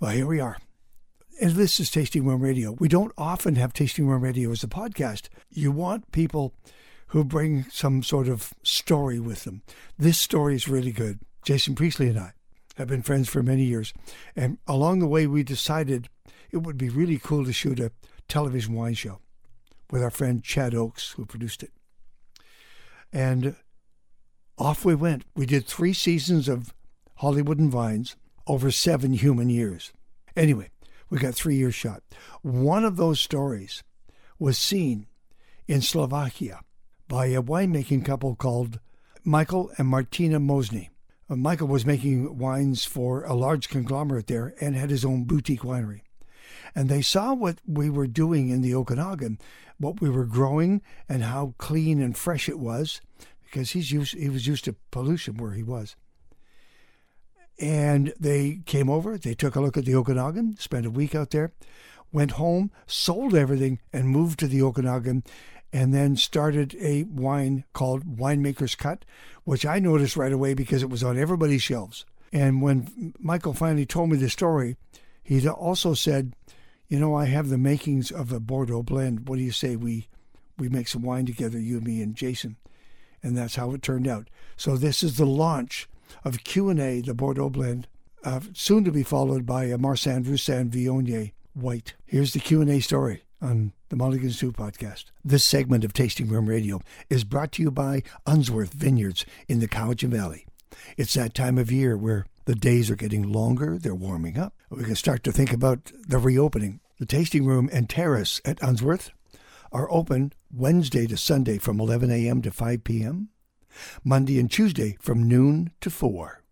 Well, here we are. And this is Tasting Room Radio. We don't often have Tasting Room Radio as a podcast. You want people who bring some sort of story with them. This story is really good. Jason Priestley and I have been friends for many years. And along the way, we decided it would be really cool to shoot a television wine show with our friend Chad Oakes, who produced it. And off we went. We did three seasons of Hollywood and Vines over seven human years. Anyway, we got three years shot. One of those stories was seen in Slovakia by a winemaking couple called Michael and Martina Mosny. Uh, Michael was making wines for a large conglomerate there and had his own boutique winery. And they saw what we were doing in the Okanagan, what we were growing, and how clean and fresh it was, because he's used, he was used to pollution where he was. And they came over, they took a look at the Okanagan, spent a week out there, went home, sold everything, and moved to the Okanagan, and then started a wine called Winemaker's Cut, which I noticed right away because it was on everybody's shelves. And when Michael finally told me the story, he also said, "You know, I have the makings of a Bordeaux blend. What do you say we we make some wine together, you, me, and Jason?" And that's how it turned out. So this is the launch of Q&A, the Bordeaux blend, uh, soon to be followed by a Marsanne Roussanne Viognier White. Here's the Q&A story on the Mulligan Stew podcast. This segment of Tasting Room Radio is brought to you by Unsworth Vineyards in the Cowichan Valley. It's that time of year where the days are getting longer, they're warming up. We can start to think about the reopening. The tasting room and terrace at Unsworth are open Wednesday to Sunday from 11 a.m. to 5 p.m., Monday and Tuesday from noon to 4.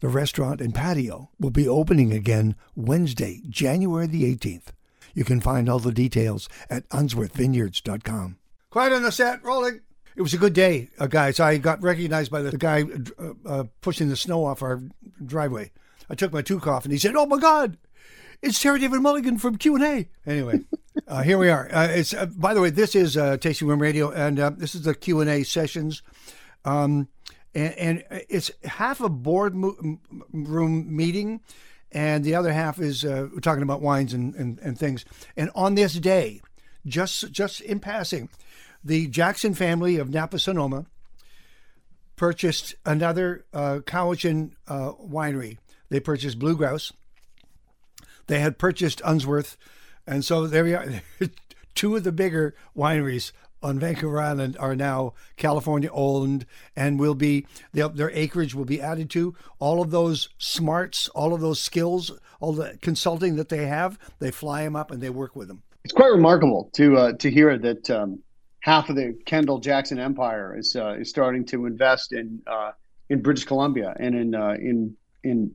The restaurant and patio will be opening again Wednesday, January the 18th. You can find all the details at unsworthvineyards.com. Quiet on the set, rolling. It was a good day, uh, guys. I got recognized by the, the guy uh, uh, pushing the snow off our driveway. I took my toque off, and he said, "Oh my God, it's Terry David Mulligan from Q and A." Anyway, uh, here we are. Uh, it's uh, by the way, this is Tasting Room Radio, and this is the Q and A sessions. Um, and, and, it's half a board mo- room meeting, and the other half is uh, talking about wines and, and, and things. And on this day, just just in passing, the Jackson family of Napa Sonoma purchased another uh, Cowichan uh, winery. They purchased Blue Grouse. They had purchased Unsworth, and so there we are. Two of the bigger wineries on Vancouver Island are now California owned and will be their acreage will be added to all of those smarts, all of those skills, all the consulting that they have. They fly them up and they work with them. It's quite remarkable to uh, to hear that um, half of the Kendall Jackson empire is uh, is starting to invest in uh, in British Columbia and in uh, in in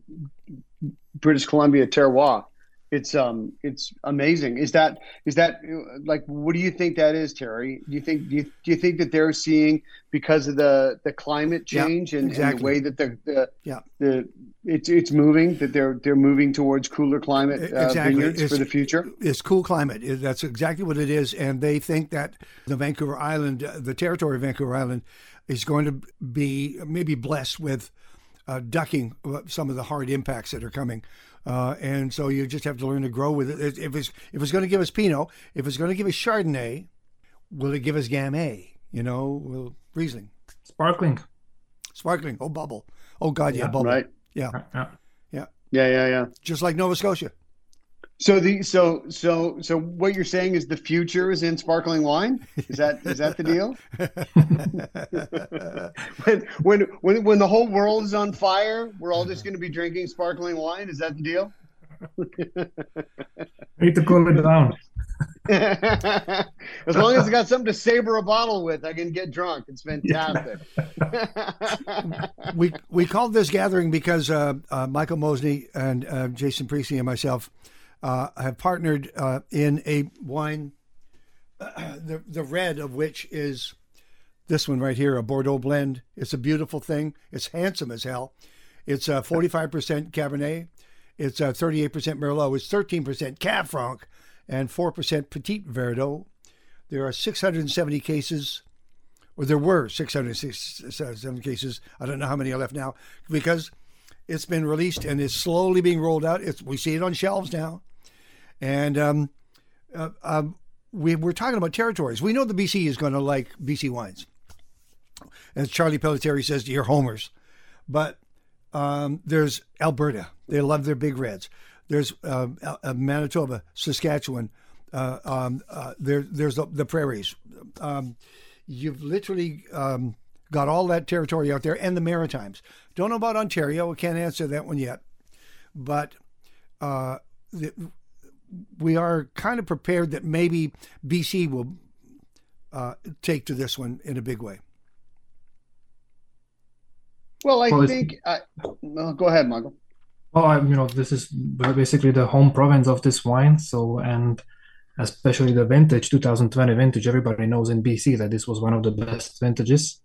British Columbia terroir it's um it's amazing. Is that is that like what do you think that is terry? Do you think do you, do you think that they're seeing because of the the climate change yeah, and, exactly. and, the way that the, the yeah. the it's it's moving that they're they're moving towards cooler climate uh, exactly. for the future? it's cool climate. That's exactly what it is and they think that the vancouver island the territory of vancouver island is going to be maybe blessed with uh, ducking some of the hard impacts that are coming uh, and so you just have to learn to grow with it. If it's if it's going to give us Pinot, if it's going to give us Chardonnay, will it give us Gamay? You know, will Riesling, sparkling, sparkling. Oh, bubble. Oh God, yeah, yeah bubble. Right. Yeah. yeah. Yeah. Yeah. Yeah. Yeah. Just like Nova Scotia. So the so so so what you're saying is the future is in sparkling wine? Is that is that the deal? when, when when when the whole world is on fire, we're all just going to be drinking sparkling wine. Is that the deal? Need to cool it down. as long as I got something to saber a bottle with, I can get drunk. It's fantastic. we we called this gathering because uh, uh, Michael Mosny and uh, Jason Priestley and myself uh, have partnered uh, in a wine, the, the red of which is this one right here, a Bordeaux blend. It's a beautiful thing. It's handsome as hell. It's uh, 45% Cabernet. It's uh, 38% Merlot. It's 13% Cab Franc and 4% Petit Verdot. There are 670 cases, or there were 670 cases. I don't know how many are left now because It's been released and is slowly being rolled out. It's we see it on shelves now, and um, uh, um, we, we're talking about territories. We know the BC is going to like BC wines, as Charlie Pelletieri says to your homers, but um, there's Alberta. They love their big reds. There's uh, uh, Manitoba, Saskatchewan. Uh, um, uh, there, there's the, the prairies. Um, you've literally um, got all that territory out there and the Maritimes. Don't know about Ontario. We can't answer that one yet. But uh, the, we are kind of prepared that maybe BC will uh, take to this one in a big way. Well, I well, think. I, well, go ahead, Michael. Well, I, you know, this is basically the home province of this wine. So, and especially the vintage 2020 vintage, everybody knows in BC that this was one of the best vintages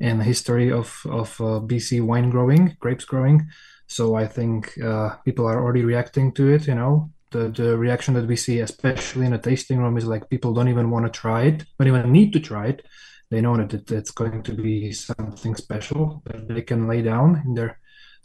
in the history of of uh, BC wine growing, grapes growing. So I think uh, people are already reacting to it. You know, the the reaction that we see, especially in a tasting room, is like people don't even want to try it, don't even need to try it. They know that it, it's going to be something special that they can lay down in their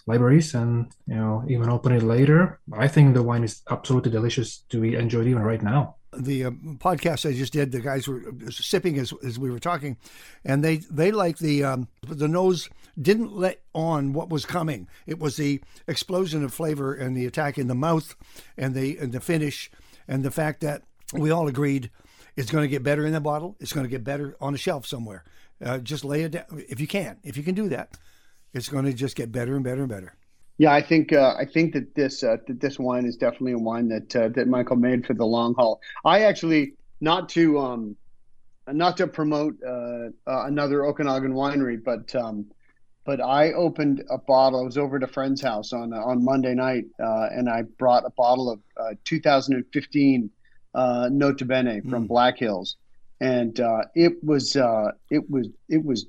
libraries and you know even open it later. I think the wine is absolutely delicious to be enjoyed even right now the uh, podcast I just did, the guys were sipping as, as we were talking, and they they like the um, the nose didn't let on what was coming. It was the explosion of flavor and the attack in the mouth, and the and the finish, and the fact that we all agreed it's going to get better in the bottle. It's going to get better on a shelf somewhere. Uh, just lay it down if you can. If you can do that, it's going to just get better and better and better. Yeah, I think uh, I think that this uh, that this wine is definitely a wine that uh, that Michael made for the long haul. I actually not to um, not to promote uh, uh, another Okanagan winery, but um, but I opened a bottle. I was over at a friend's house on on Monday night, uh, and I brought a bottle of 2015 Nota Bene from mm. Black Hills, and it was it was it was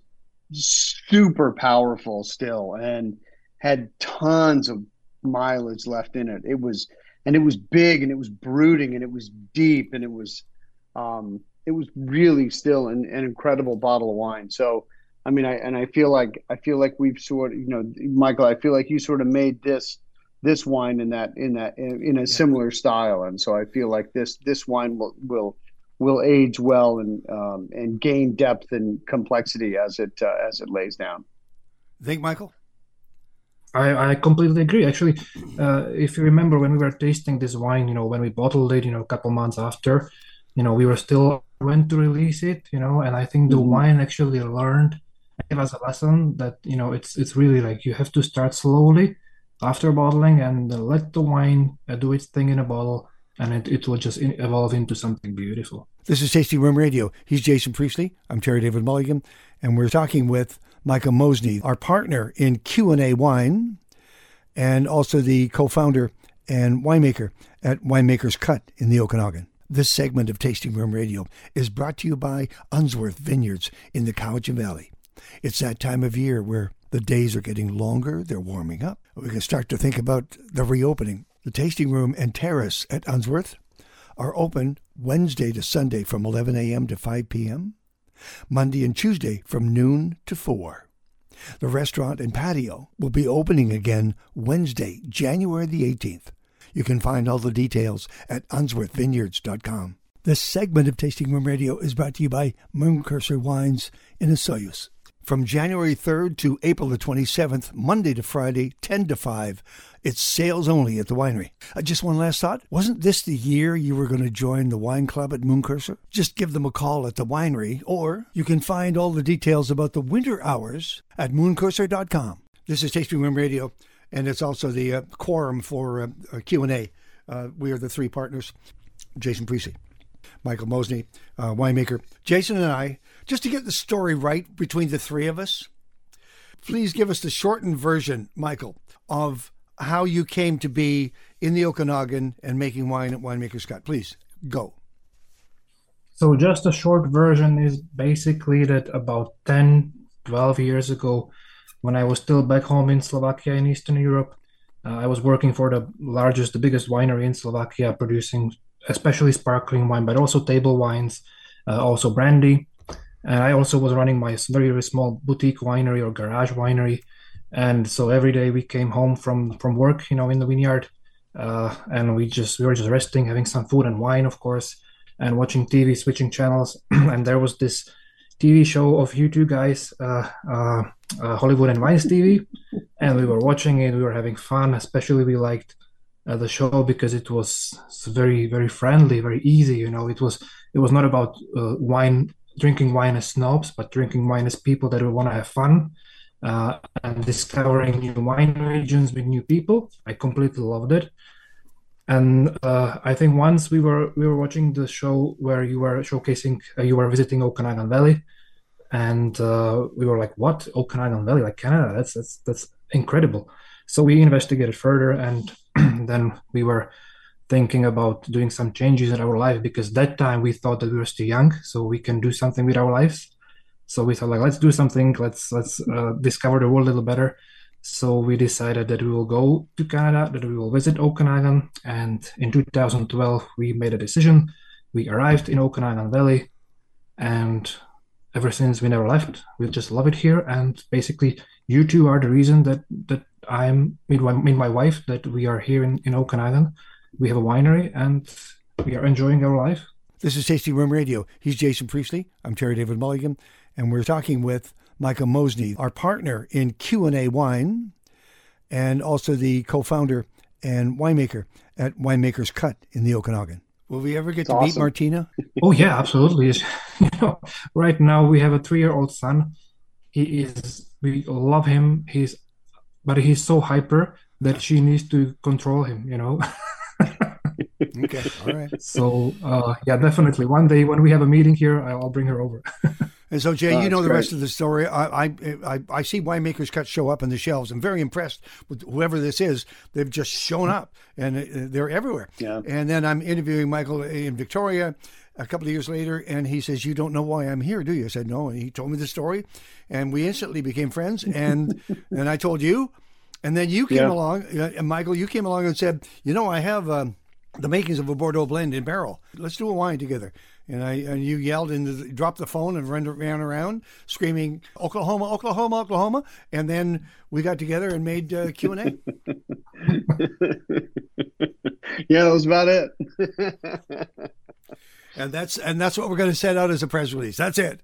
super powerful still, and had tons of mileage left in it. It was, and it was big, and it was brooding, and it was deep, and it was, um, it was really still an, an incredible bottle of wine. So, I mean, I and I feel like I feel like we've sort of, you know, Michael, I feel like you sort of made this this wine in that in that in, in a yeah. similar style, and so I feel like this this wine will will will age well and um, and gain depth and complexity as it uh, as it lays down. Think, Michael. I, I completely agree. Actually, uh, if you remember when we were tasting this wine, you know, when we bottled it, you know, a couple months after, you know, we were still when to release it, you know, and I think the mm-hmm. wine actually learned gave us a lesson that you know it's it's really like you have to start slowly after bottling and let the wine uh, do its thing in a bottle and it, it will just evolve into something beautiful. This is Tasting Room Radio. He's Jason Priestley. I'm Terry David Mulligan, and we're talking with Michael Mosny, our partner in Q&A Wine, and also the co-founder and winemaker at Winemaker's Cut in the Okanagan. This segment of Tasting Room Radio is brought to you by Unsworth Vineyards in the Cowichan Valley. It's that time of year where the days are getting longer, they're warming up. We can start to think about the reopening. The tasting room and terrace at Unsworth are open Wednesday to Sunday from 11 a.m. to 5 p.m. Monday and Tuesday from noon to 4. The restaurant and patio will be opening again Wednesday, January the 18th. You can find all the details at unsworthvineyards.com. This segment of Tasting Room Radio is brought to you by Moon Curser Wines in Osoyoos from January 3rd to April the 27th, Monday to Friday, 10 to 5. It's sales only at the winery. Uh, just one last thought. Wasn't this the year you were going to join the wine club at Moon Curser? Just give them a call at the winery, or you can find all the details about the winter hours at mooncurser.com. This is Tasting Room Radio, and it's also the uh, quorum for uh, Q&A. Uh, we are the three partners. Jason Priestley, Michael Mosny, uh, winemaker. Jason and I just to get the story right between the three of us, please give us the shortened version, Michael, of how you came to be in the Okanagan and making wine at Winemaker's Cut. Please go. So, just a short version is basically that about 10, 12 years ago, when I was still back home in Slovakia in Eastern Europe, uh, I was working for the largest, the biggest winery in Slovakia, producing especially sparkling wine, but also table wines, uh, also brandy. And I also was running my very, very small boutique winery or garage winery. and so every day we came home from from work, you know, in the vineyard, uh, and we just we were just resting, having some food and wine, of course, and watching TV, switching channels, and there was this TV show of you two guys, uh, uh, uh, Hollywood and Vines TV, and we were watching it. We were having fun. Especially, we liked uh, the show because it was very, very friendly, very easy. You know, it was it was not about uh, wine, drinking wine as snobs, but drinking wine as people that want to have fun uh, and discovering new wine regions with new people. I completely loved it. And uh, I think once we were we were watching the show where you were showcasing, uh, you were visiting Okanagan Valley, and uh, we were like, "What Okanagan Valley? Like Canada? That's that's that's incredible." So we investigated further, and then we were thinking about doing some changes in our life because that time we thought that we were still young, so we can do something with our lives. So we thought like, let's do something. Let's let's uh, discover the world a little better. So we decided that we will go to Canada, that we will visit Okanagan. And in 2012, we made a decision. We arrived in Okanagan Valley, and ever since we never left. We just love it here. And basically, you two are the reason that that I'm with my, my wife that we are here in, in Okanagan. We have a winery and we are enjoying our life. This is Tasting Room Radio. He's Jason Priestley. I'm Terry David Mulligan, and we're talking with Michael Mosny, our partner in Q&A Wine, and also the co-founder and winemaker at Winemaker's Cut in the Okanagan. Will we ever get to awesome. meet Martina? oh yeah, absolutely. you know, right now we have a three-year-old son. He is we love him. He's but he's so hyper that she needs to control him. You know. okay. All right. So uh, yeah, definitely. One day when we have a meeting here, I'll bring her over. And so, Jay, oh, you know the great. rest of the story. I, I, I, I see winemakers cut show up on the shelves. I'm very impressed with whoever this is. They've just shown up, and they're everywhere. Yeah. And then I'm interviewing Michael in Victoria a couple of years later, and he says, "You don't know why I'm here, do you?" I said, "No." And he told me the story, and we instantly became friends. And and I told you, and then you came yeah. along, uh, and Michael, you came along and said, "You know, I have." Um, the makings of a Bordeaux blend in barrel. Let's do a wine together. And I and you yelled and the, dropped the phone and ran, ran around screaming Oklahoma, Oklahoma, Oklahoma, and then we got together and made uh, Q and A. yeah, that was about it. and that's and that's what we're going to set out as a press release. That's it.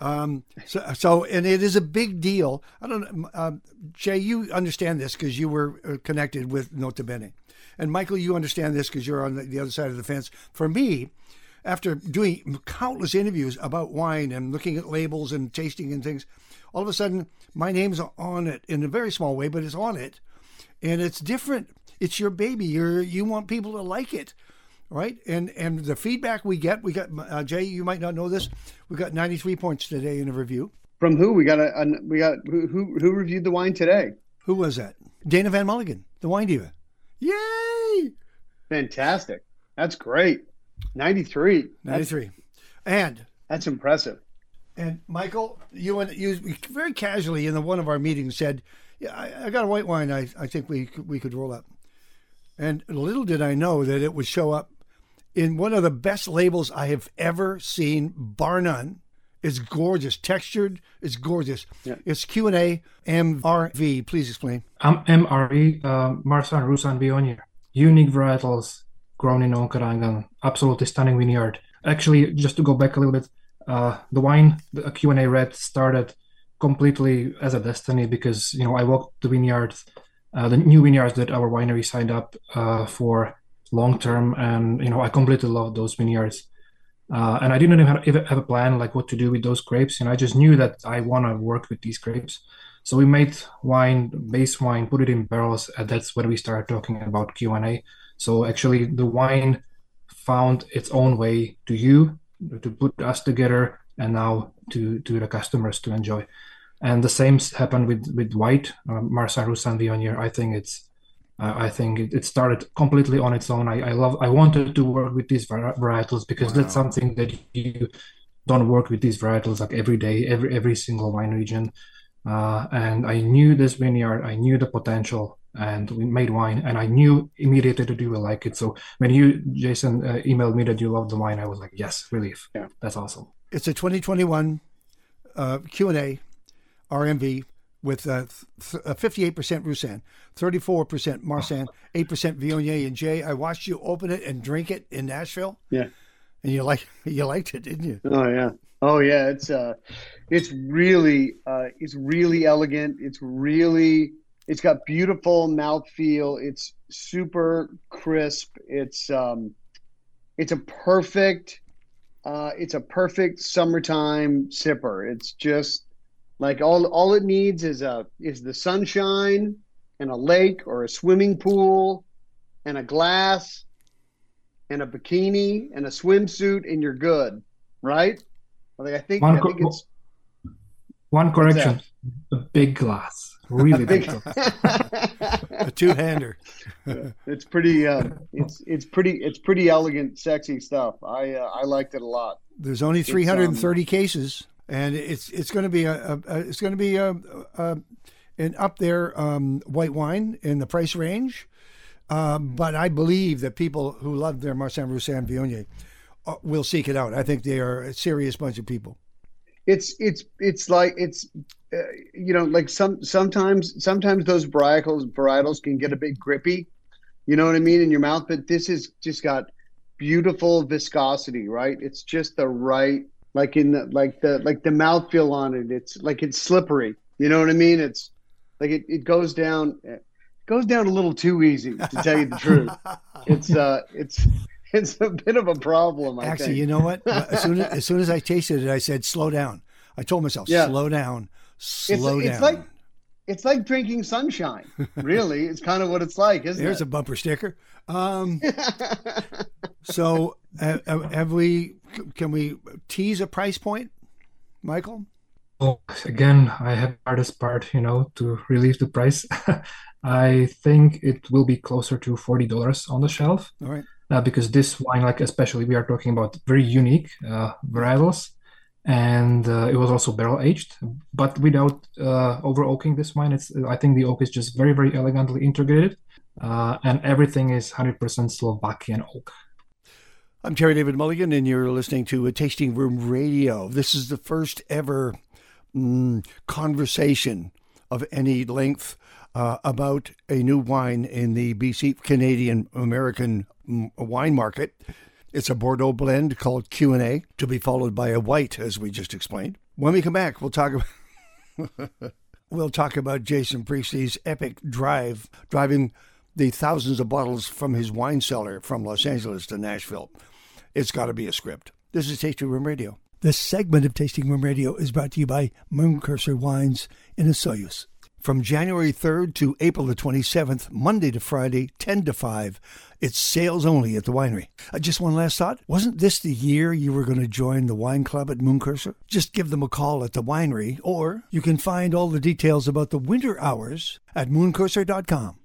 Um, so, so, and it is a big deal. I don't know, uh, Jay, you understand this because you were uh, connected with Nota Bene. And Michael, you understand this because you're on the, the other side of the fence. For me, after doing countless interviews about wine and looking at labels and tasting and things, all of a sudden my name's on it in a very small way, but it's on it, and it's different. It's your baby. You're, you want people to like it, right? And and the feedback we get, we got uh, Jay. You might not know this. We got 93 points today in a review. From who? We got a, a we got who, who who reviewed the wine today? Who was that? Daenna Van Mulligen, the wine diva. Yay! Fantastic. That's great. 93. 93. and that's impressive. And Michael, you and you very casually in the, one of our meetings said, "Yeah, I, I, got a white wine. I, I think we we could roll up." And little did I know that it would show up in one of the best labels I have ever seen, bar none. It's gorgeous, textured. It's gorgeous. Yeah. It's Q and A MRV. Please explain. Um, MRV, uh, Marsanne Roussanne Viognier. Unique varietals, grown in Okanagan. Absolutely stunning vineyard. Actually, just to go back a little bit, uh, the wine, the Q&A Red started completely as a destiny because you know I walked the vineyards, uh, the new vineyards that our winery signed up uh, for long term, and you know I completely loved those vineyards. Uh, and I didn't even have, have, a plan like what to do with those grapes, and I just knew that I want to work with these grapes. So we made wine, base wine, put it in barrels, and that's when we started talking about Q and A. So actually, the wine found its own way to you to put us together, and now to to the customers to enjoy. And the same happened with with white uh, Marsanne Roussanne Viognier. I think it's I think it, it, started completely on its own. I, I love I wanted to work with these varietals because wow. that's something that you don't work with these varietals like every day, every every single wine region. Uh, and I knew this vineyard, I knew the potential, and we made wine and i knew immediately that you will like it so when you jason uh, emailed me that you love the wine i was like yes relief yeah that's awesome it's a 2021 uh, q&a rmv with uh, th- uh, 58% Roussanne, 34% Marsanne, 8% Viognier. And Jay, I watched you open it and drink it in Nashville. Yeah. And you like you liked it, didn't you? Oh yeah. Oh yeah. It's uh, it's really uh, it's really elegant. It's really it's got beautiful mouthfeel. It's super crisp. It's um, it's a perfect uh, it's a perfect summertime sipper. It's just like all all it needs is a is the sunshine and a lake or a swimming pool and a glass and a bikini and a swimsuit and you're good, right? Like I think One I think it's One correction: a big glass, really big. glass. A two-hander. it's pretty uh, it's it's pretty it's pretty elegant, sexy stuff. I uh, I liked it a lot. There's only 330 cases, and it's it's going to be a, a, a it's going to be a, a an up there um, white wine in the price range. Um, but I believe that people who love their Marsanne Roussanne Viognier uh, will seek it out. I think they are a serious bunch of people. It's it's it's like it's uh, you know like some sometimes sometimes those varietals varietals can get a bit grippy, you know what I mean in your mouth. But this has just got beautiful viscosity, right? It's just the right like in the like the like the mouthfeel on it. It's like it's slippery. You know what I mean? It's like it, it goes down it goes down a little too easy to tell you the truth. It's uh it's it's a bit of a problem. I Actually, think. you know what? As soon as, as soon as I tasted it, I said, "Slow down." I told myself, Yeah. "Slow down, it's, slow it's down." like it's like drinking sunshine. Really, it's kind of what it's like, isn't There's a bumper sticker. Um, so, have we? Can we tease a price point, Michael? Oh, again, I have the hardest part, you know, to relieve the price. I think it will be closer to $40 on the shelf All right. uh, because this wine, like especially we are talking about very unique uh, varietals, and uh, it was also barrel aged, but without uh, over oaking this wine. It's I think the oak is just very very elegantly integrated, uh, and everything is 100% Slovakian oak. I'm Terry David Mulligan, and you're listening to a Tasting Room Radio. This is the first ever mm, conversation of any length uh, about a new wine in the BC Canadian American mm, wine market. It's a Bordeaux blend called Q&A, to be followed by a white, as we just explained. When we come back, we'll talk about we'll talk about Jason Priestley's epic drive, driving the thousands of bottles from his wine cellar from Los Angeles to Nashville. It's got to be a script. This is Tasting Room Radio. This segment of Tasting Room Radio is brought to you by Moon Curser Wines in Osoyoos. From January 3rd to April the 27th, Monday to Friday, 10 to 5, it's sales only at the winery. Uh, just one last thought. Wasn't this the year you were going to join the wine club at Moon Curser? Just give them a call at the winery, or you can find all the details about the winter hours at mooncurser.com.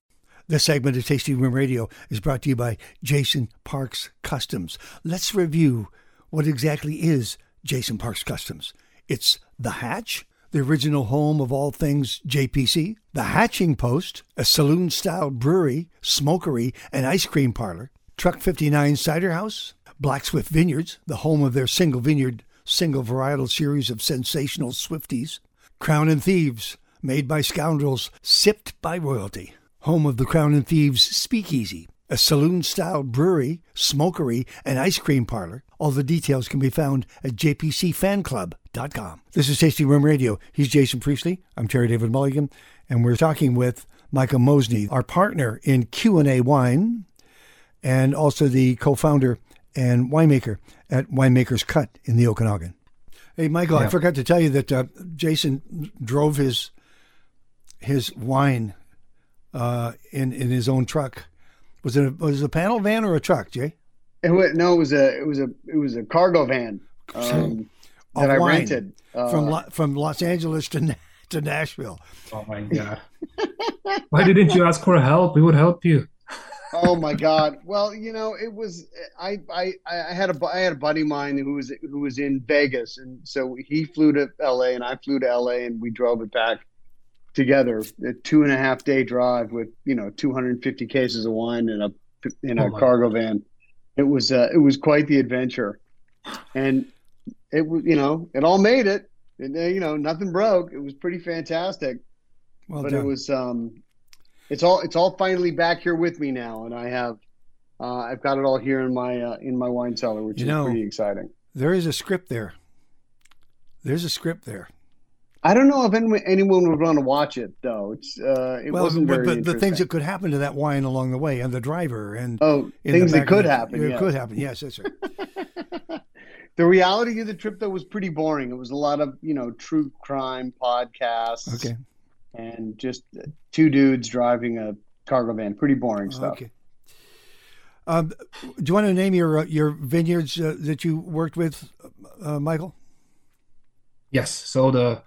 This segment of Tasting Room Radio is brought to you by Jason Parkes Customs. Let's review what exactly is Jason Parkes Customs. It's the Hatch, the original home of all things JPC, the Hatching Post, a saloon style brewery, smokery, and ice cream parlor, Truck 59 Cider House, Black Swift Vineyards, the home of their single vineyard, single varietal series of sensational Swifties, Crown and Thieves, made by scoundrels, sipped by royalty, home of the Crown and Thieves Speakeasy, a saloon style brewery, smokery, and ice cream parlor. All the details can be found at jpcfanclub.com. This is Tasting Room Radio. He's Jason Priestley. I'm Terry David Mulligan, and we're talking with Michael Mosny, our partner in Q&A Wine, and also the co-founder and winemaker at Winemaker's Cut in the Okanagan. Hey, Michael, I forgot to tell you that uh, Jason drove his his wine uh, in in his own truck. Was it a, was it a panel van or a truck, Jay? It wa- no, it was a it was a it was a cargo van um, that I rented uh, from Lo- from Los Angeles to to Nashville. Oh my god! Why didn't you ask for help? We would help you. oh my god! Well, you know, it was I I I had a bu- I had a buddy of mine who was who was in Vegas, and so he flew to L.A. and I flew to L.A. and we drove it back together. A two and a half day drive with you know 250 cases of wine in a in a Oh cargo van. It was uh, it was quite the adventure, and it was you know it all made it. And, uh, you know nothing broke. It was pretty fantastic. Well but done. it was um, it's all it's all finally back here with me now, and I have uh, I've got it all here in my uh, in my wine cellar, which You is know- pretty exciting. there is a script there. There's a script there. I don't know if anyone, anyone would want to watch it though. It's uh, it well, wasn't but, very but the things that could happen to that wine along the way, and the driver, and oh things that could the- happen. It yes. could happen. Yes, that's right. The reality of the trip though was pretty boring. It was a lot of you know true crime podcasts. Okay. and just two dudes driving a cargo van. Pretty boring stuff. Okay. Um, do you want to name your uh, your vineyards uh, that you worked with, uh, Michael? Yes. So the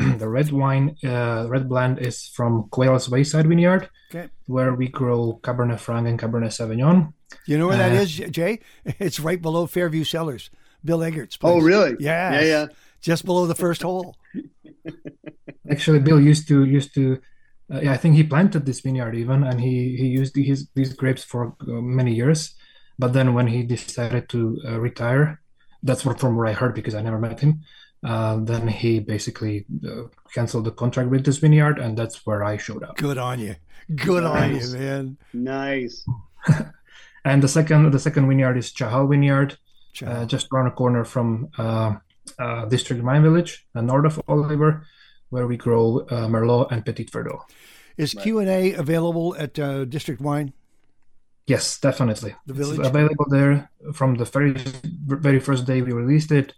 the red wine, uh, red blend is from Quail's Wayside Vineyard, Okay. where we grow Cabernet Franc and Cabernet Sauvignon. You know where that Uh, is, Jay? It's right below Fairview Cellars, Bill Eggert's place. Oh, really? Yes. Yeah, yeah. Just below the first hole. Actually, Bill used to used to. Uh, yeah, I think he planted this vineyard even, and he he used his these grapes for uh, many years. But then when he decided to uh, retire, that's what from what I heard because I never met him. Uh, then he basically uh, canceled the contract with this vineyard, and that's where I showed up. Good on you. Good on you, man. Nice. And the second the second vineyard is Chahal Vineyard, Ciao. uh, just around the corner from uh, uh, District Wine Village, uh, north of Oliver, where we grow uh, Merlot and Petit Verdot. is Q and A available at uh, District Wine? Yes, definitely. The It's available there from the very very first day we released it.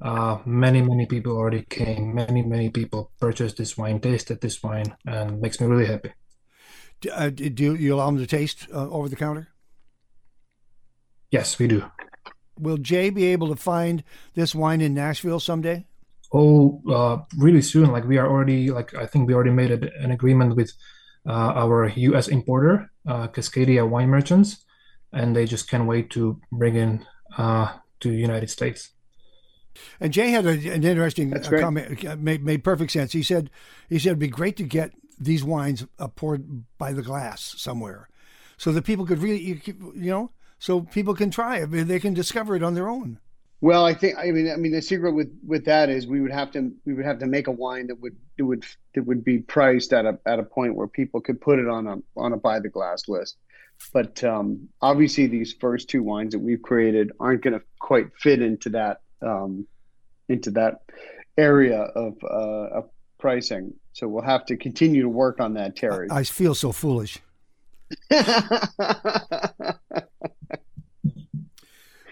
Uh, many many people already came. Many many people purchased this wine, tasted this wine, and makes me really happy. Do, uh, do you, you allow them to taste uh, over the counter? Yes, we do. Will Jay be able to find this wine in Nashville someday? Oh, uh, really soon. Like we are already like I think we already made a, an agreement with uh, our U.S. importer, uh, Cascadia Wine Merchants, and they just can't wait to bring in uh, to United States. And Jay had a, an interesting uh, comment. uh, Made, made perfect sense. He said, he said it'd be great to get these wines uh, poured by the glass somewhere, so that people could really, you, you know, so people can try it. They can discover it on their own. Well, I think I mean I mean the secret with with that is we would have to we would have to make a wine that would that would that would be priced at a at a point where people could put it on a on a buy the glass list. But um, obviously, these first two wines that we've created aren't going to quite fit into that um, into that area of uh, of pricing. So we'll have to continue to work on that, Terry. I feel so foolish.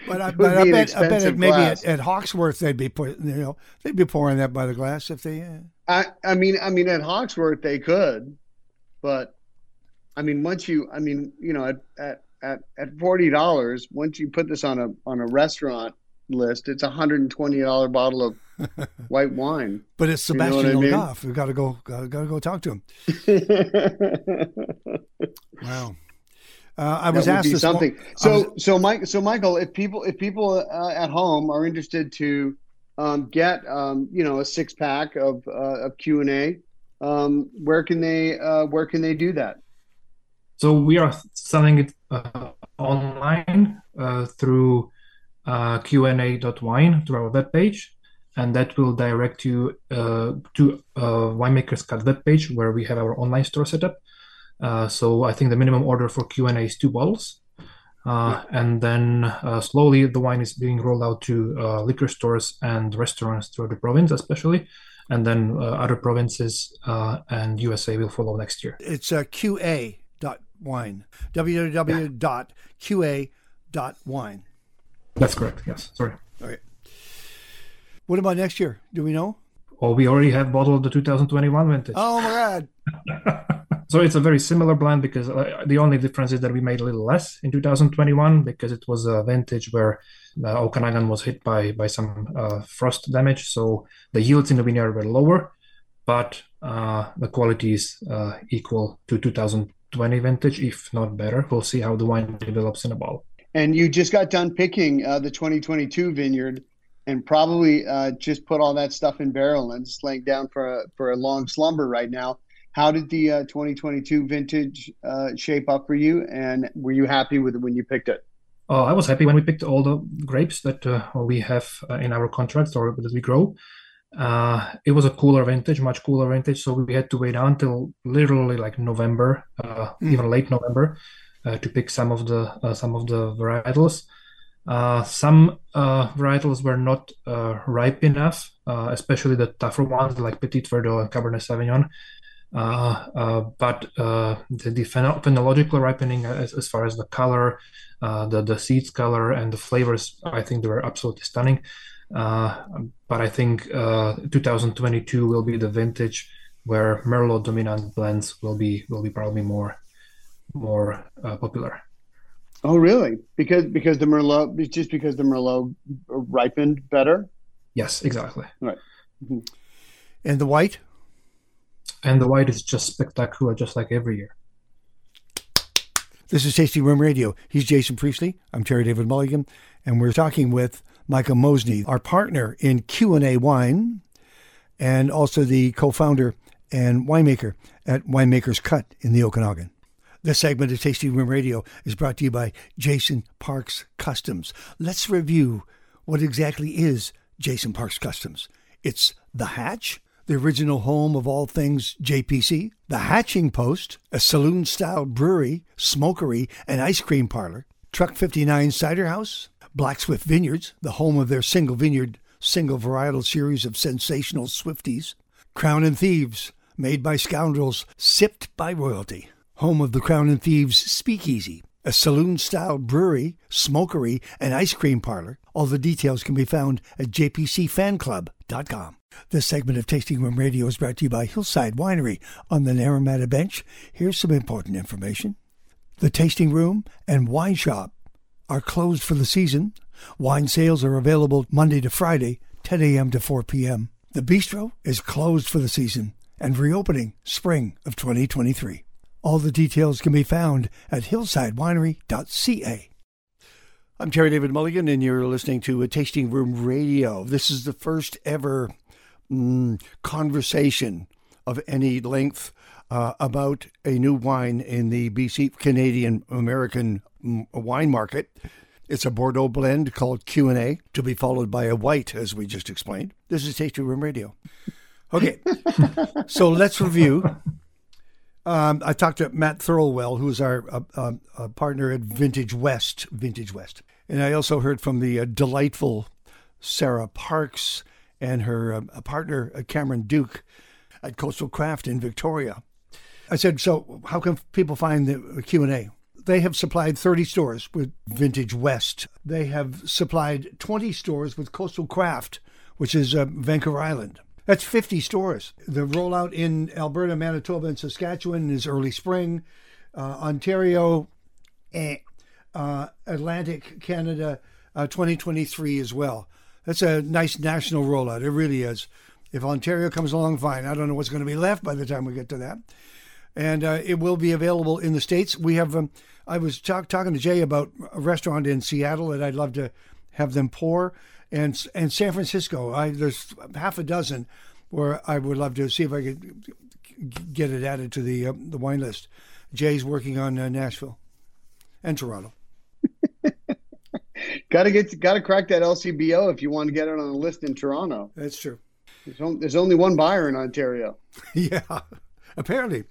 But I, but I bet, I bet it maybe at, at Hawksworth they'd be put, you know, they'd be pouring that by the glass if they. Uh, I, I mean, I mean, at Hawksworth they could, but I mean, once you, I mean, you know, at at at, at forty dollars, once you put this on a on a restaurant list, it's a hundred and twenty dollar bottle of white wine. but it's You know Sebastian what I mean? Le Goff. We've got to go. Got to go talk to him. Wow. Uh, I was that would asked be this mo- something. I So, so Mike, so Michael, if people, if people uh, at home are interested to um, get, um, you know, a six pack of uh, of Q and A, um, where can they, uh, where can they do that? So we are selling it uh, online uh, through uh, qna.wine through our webpage, and that will direct you uh, to uh, Winemaker's Cut webpage where we have our online store set up. Uh, so I think the minimum order for Q&A is two bottles. Uh, and then uh, slowly the wine is being rolled out to uh, liquor stores and restaurants throughout the province, especially, and then uh, other provinces uh, and USA will follow next year. It's uh, QA dot wine. www.qa dot wine. That's correct. Yes. Sorry. Okay. What about next year? Do we know? Oh, we already have bottled the 2021 vintage. Oh my God! So it's a very similar blend because uh, the only difference is that we made a little less in 2021 because it was a vintage where uh, Okanagan was hit by by some uh, frost damage. So the yields in the vineyard were lower, but uh, the quality is uh, equal to 2020 vintage, if not better. We'll see how the wine develops in a bottle. And you just got done picking uh, the 2022 vineyard, and probably uh, just put all that stuff in barrel and just laying down for a, for a long slumber right now. How did the uh, 2022 vintage uh, shape up for you, and were you happy with it when you picked it? Uh, I was happy when we picked all the grapes that uh, we have uh, in our contracts or that we grow. Uh, it was a cooler vintage, much cooler vintage, so we had to wait until literally like November, uh, mm. even late November, to pick some of the uh, some of the varietals. Uh, some uh, varietals were not ripe enough, especially the tougher ones like Petit Verdot and Cabernet Sauvignon. but the, the phenological ripening, as, as far as the color, the the seeds color, and the flavors, I think they were absolutely stunning. Uh, but I think uh, 2022 will be the vintage where Merlot dominant blends will be will be probably more more uh, popular. Oh, really? Because because the Merlot just because the Merlot ripened better. Yes, exactly. Right. Mm-hmm. And the white. And the white is just spectacular, just like every year. This is Tasting Room Radio. He's Jason Priestley. I'm Terry David Mulligan, and we're talking with Michael Mosny, our partner in Q&A Wine, and also the co-founder and winemaker at Winemaker's Cut in the Okanagan. This segment of Tasting Room Radio is brought to you by Jason Parkes Customs. Let's review what exactly is Jason Parkes Customs. It's the Hatch, the original home of all things JPC, the Hatching Post, a saloon style brewery, smokery, and ice cream parlor, Truck 59 Cider House, Black Swift Vineyards, the home of their single vineyard, single varietal series of sensational Swifties. Crown and Thieves, made by scoundrels, sipped by royalty. Home of the Crown and Thieves Speakeasy, a saloon style brewery, smokery, and ice cream parlor. All the details can be found at jpcfanclub.com. This segment of Tasting Room Radio is brought to you by Hillside Winery on the Naramata Bench. Here's some important information. The Tasting Room and Wine Shop are closed for the season. Wine sales are available Monday to Friday, 10 a.m. to 4 p.m. The bistro is closed for the season and reopening spring of 2023. All the details can be found at hillsidewinery.ca. I'm Terry David Mulligan, and you're listening to a Tasting Room Radio. This is the first ever mm, conversation of any length uh, about a new wine in the BC Canadian American wine market. It's a Bordeaux blend called Q&A to be followed by a white, as we just explained. This is Tasting Room Radio. Okay, so let's review. Um, I talked to Matt Thirlwell, who's our uh, uh, uh, partner at Vintage West, Vintage West, and I also heard from the uh, delightful Sarah Parks and her uh, partner uh, Cameron Duke at Coastal Craft in Victoria. I said, "So, how can people find the Q and A?" They have supplied 30 stores with Vintage West. They have supplied 20 stores with Coastal Craft, which is uh, Vancouver Island. That's 50 stores. The rollout in Alberta, Manitoba, and Saskatchewan is early spring. Uh, Ontario, eh. Uh, Atlantic Canada, uh, 2023 as well. That's a nice national rollout. It really is. If Ontario comes along, fine. I don't know what's going to be left by the time we get to that. And uh, it will be available in the States. We have um, I was talk, talking to Jay about a restaurant in Seattle that I'd love to have them pour, and and San Francisco. I there's half a dozen where I would love to see if I could get it added to the uh, the wine list. Jay's working on uh, Nashville and Toronto. got to get got to crack that LCBO if you want to get it on the list in Toronto. That's true. There's only, there's only one buyer in Ontario. yeah, apparently.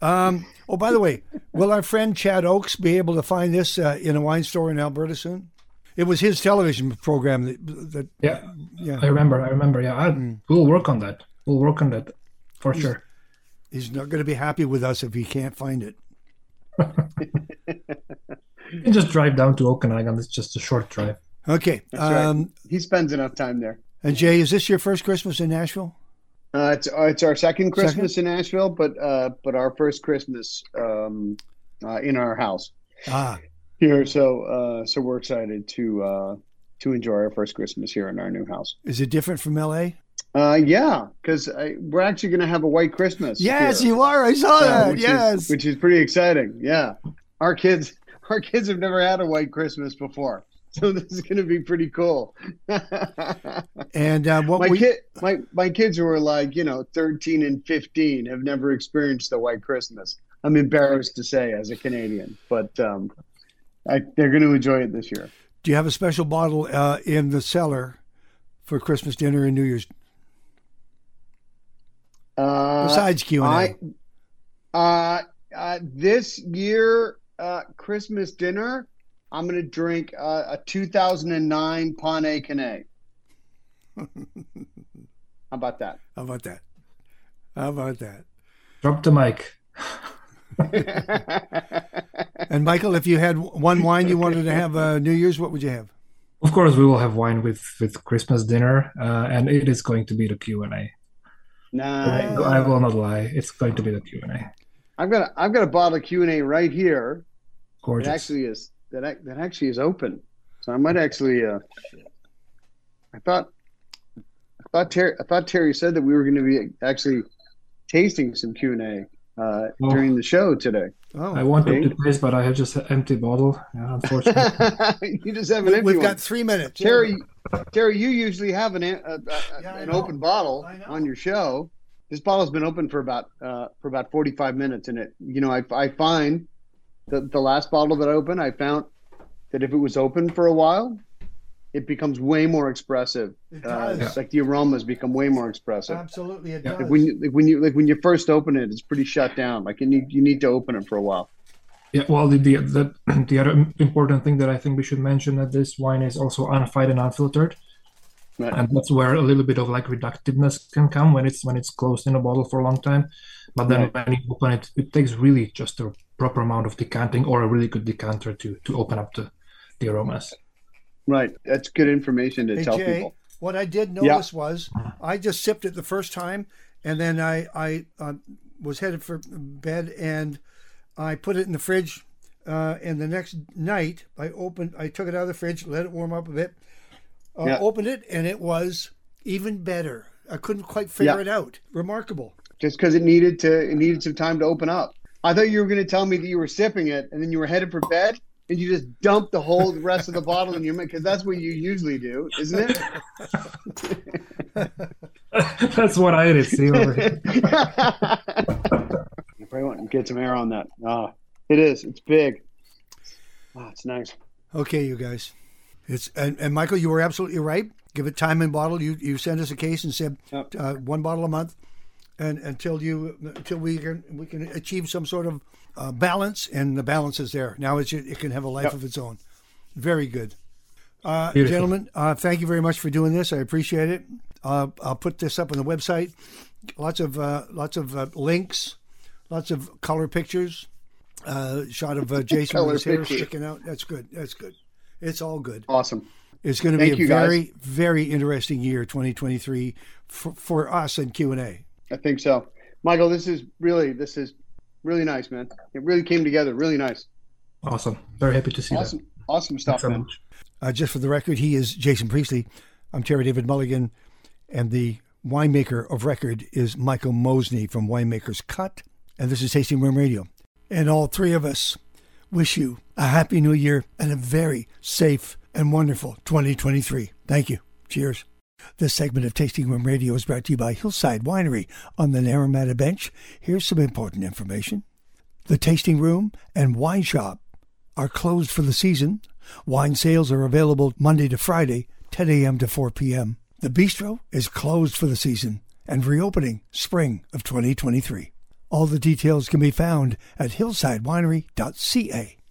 Um, oh, by the way, will our friend Chad Oakes be able to find this uh, in a wine store in Alberta soon? It was his television program that. that yeah, yeah. I remember. I remember. Yeah, I, mm. we'll work on that. We'll work on that for he's, sure. He's not going to be happy with us if he can't find it. you can just drive down to Okanagan. It's just a short drive. Okay. Um, right. He spends enough time there. And Jay, is this your first Christmas in Nashville? Uh, it's uh, it's our second Christmas second? in Nashville, but uh, but our first Christmas um, uh, in our house ah. Here. So uh, so we're excited to uh, to enjoy our first Christmas here in our new house. Is it different from LA? Uh, yeah, because we're actually going to have a white Christmas. Yes, here. you are. I saw that. Which yes, is, which is pretty exciting. Yeah, our kids our kids have never had a white Christmas before. so this is going to be pretty cool. and uh, what my we... kid, my my kids who are like you know 13 and 15 have never experienced the white Christmas. I'm embarrassed to say as a Canadian, but um, I, they're going to enjoy it this year. Do you have a special bottle uh, in the cellar for Christmas dinner and New Year's? Uh, Besides Q and I, uh, uh, this year, uh, Christmas dinner, I'm going to drink uh, a 2009 Pontet-Canet. How about that? How about that? How about that? Drop the mic. And Michael, if you had one wine you wanted to have uh, New Year's, what would you have? Of course, we will have wine with with Christmas dinner, uh, and it is going to be the Q and A. nice. I will not lie; it's going to be the Q and A. I've got a, I've got a bottle of Q and A right here. It Gorgeous. actually is that that actually is open, so I might actually. Uh, I thought I thought Terry I thought Terry said that we were going to be actually tasting some Q and A uh, Oh. during the show today. Oh, I wanted Okay. to taste, but I have just an empty bottle. Yeah, unfortunately. you just have an We- empty we've one. got three minutes. Terry, Terry, you usually have an a, a, a- Yeah, an open bottle on your show. This bottle's been open for about uh, for about forty five minutes, and it you know I, I find the the last bottle that I opened, I found that if it was open for a while, it becomes way more expressive. It Uh, does. Like the aromas become way more expressive. Absolutely, it Yeah. does. Like when you like when you like when you first open it, it's pretty shut down. Like you need you need to open it for a while. Yeah, well, the, the the the other important thing that I think we should mention that this wine is also unfined and unfiltered, Right. and that's where a little bit of like reductiveness can come when it's when it's closed in a bottle for a long time. But then Right. when you open it, it takes really just a proper amount of decanting or a really good decanter to to open up the the aromas. Right. That's good information to Hey, tell Jay, people. what I did notice was I just sipped it the first time, and then I I uh, was headed for bed, and I put it in the fridge. Uh, and the next night, I opened, I took it out of the fridge, let it warm up a bit, uh, Yeah. opened it, and it was even better. I couldn't quite figure Yeah. it out. Remarkable. just because it needed to it needed some time to open up. I thought you were going to tell me that you were sipping it and then you were headed for bed and you just dump the whole rest of the bottle in your mouth because that's what you usually do, isn't it? that's what I did. See over here. you probably want to get some air on that. Ah, it is. It's big. Ah, it's nice. Okay, you guys. It's and, and Michael, you were absolutely right. Give it time and bottle. You you sent us a case and said Yep. uh, one bottle a month, and until you until we can we can achieve some sort of uh, balance, and the balance is there. Now it's, it can have a life Yep. of its own. Very good, uh, gentlemen. Uh, thank you very much for doing this. I appreciate it. Uh, I'll put this up on the website. Lots of uh, lots of uh, links, lots of color pictures. Uh, shot of uh, Jason with his hair pictures. sticking out. That's good. That's good. It's all good. Awesome. It's going to be Thank a you, guys. very, very interesting year, 2023, for, for us in Q and A. I think so. Michael, this is really this is really nice, man. It really came together. Really nice. Awesome. Very happy to see that. Awesome. Awesome Thanks stuff, so man. much. Uh, just for the record, he is Jason Priestley. I'm Terry David Mulligan, and the winemaker of record is Michael Mosny from Winemaker's Cut, and this is Tasting Room Radio. And all three of us wish you a happy new year and a very safe and wonderful 2023. Thank you. Cheers. This segment of Tasting Room Radio is brought to you by Hillside Winery on the Naramata Bench. Here's some important information. The tasting room and wine shop are closed for the season. Wine sales are available Monday to Friday, 10 a.m. to 4 p.m. The bistro is closed for the season and reopening spring of 2023. All the details can be found at hillsidewinery.ca.